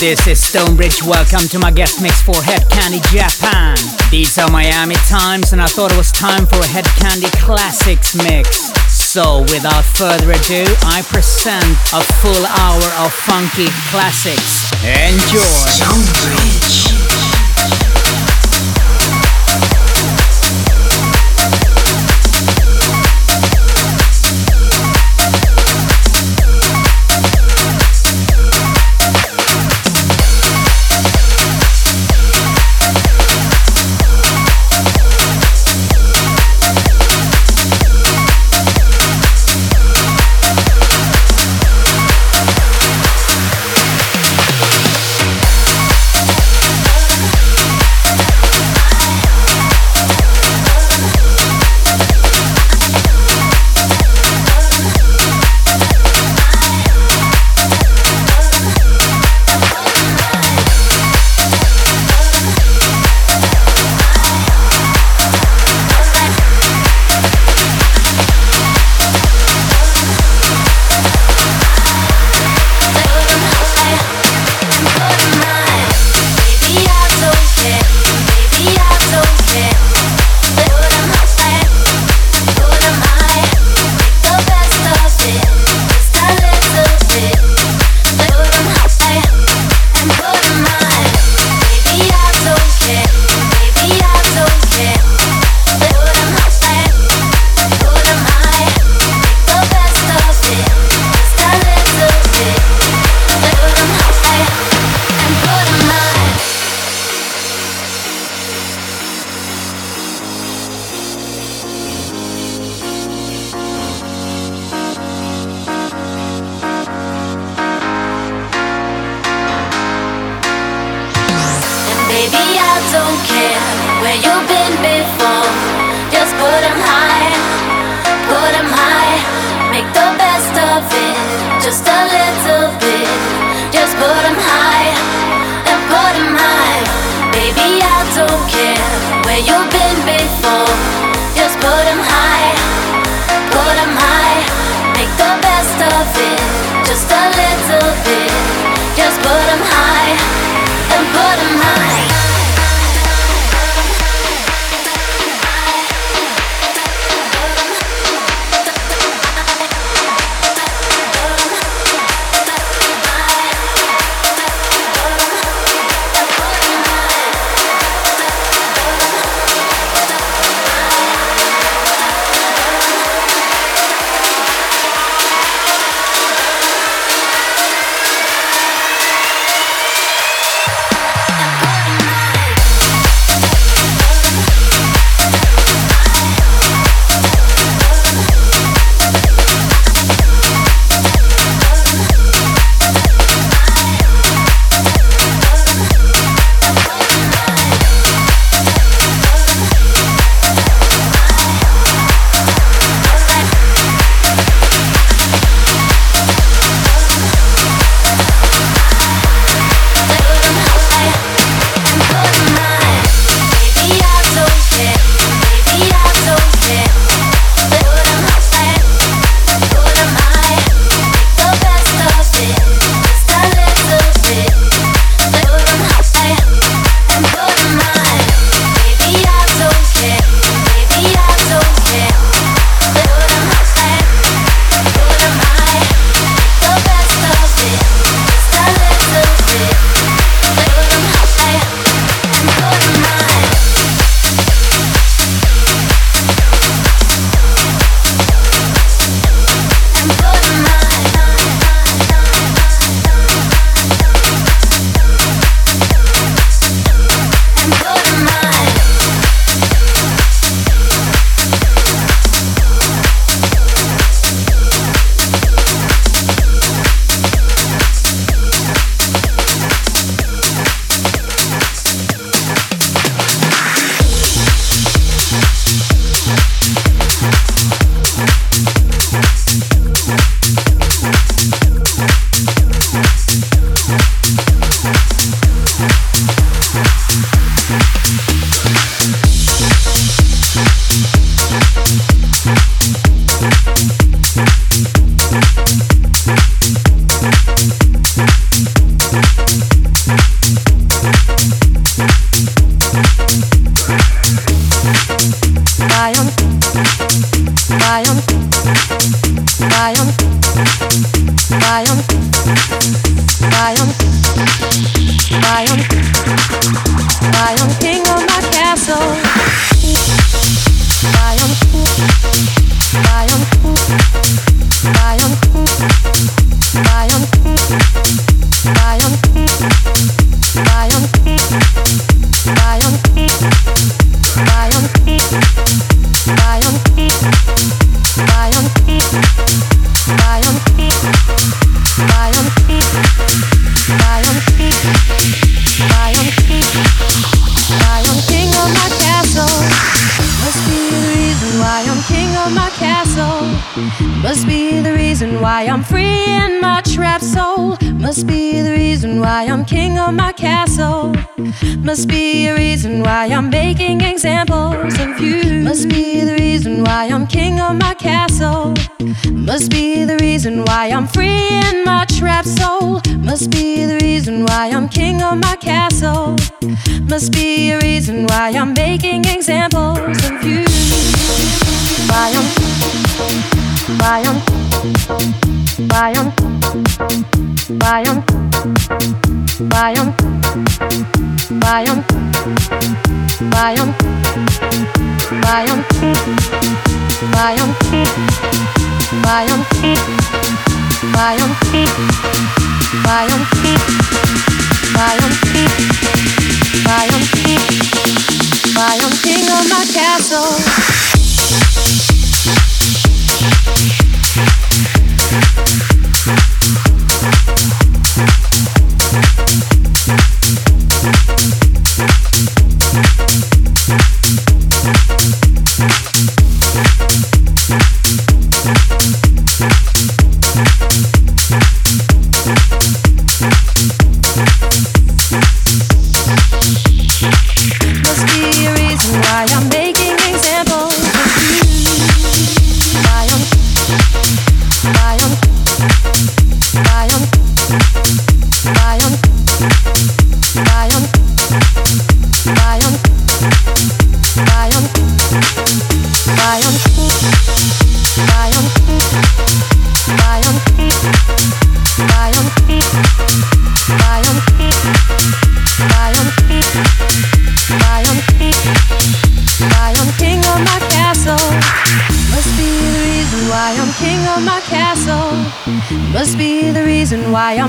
This is Stonebridge. Welcome to my guest mix for Hed Kandi Japan. These are Miami times, and I thought it was time for a Hed Kandi Classics mix. So, without further ado, I present a full hour of funky classics. Enjoy! Stonebridge. where you've been before. Just put them high. Must be the reason why I'm king of my castle. Must be a reason why I'm making examples of you. Must be the reason why I'm king of my castle. Must be the reason why I'm free in my trap soul. Must be the reason why I'm king of my castle. Must be a reason why I'm making examples of you. Why I'm, why I'm. Bayern, Bayern, Bayern, Bayern, Bayern, Bayern, Bayern, Bayern, Bayern, Bayern, Bayern, Bayern, Bayern, King of my castle. Thank you.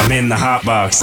I'm in the hot box.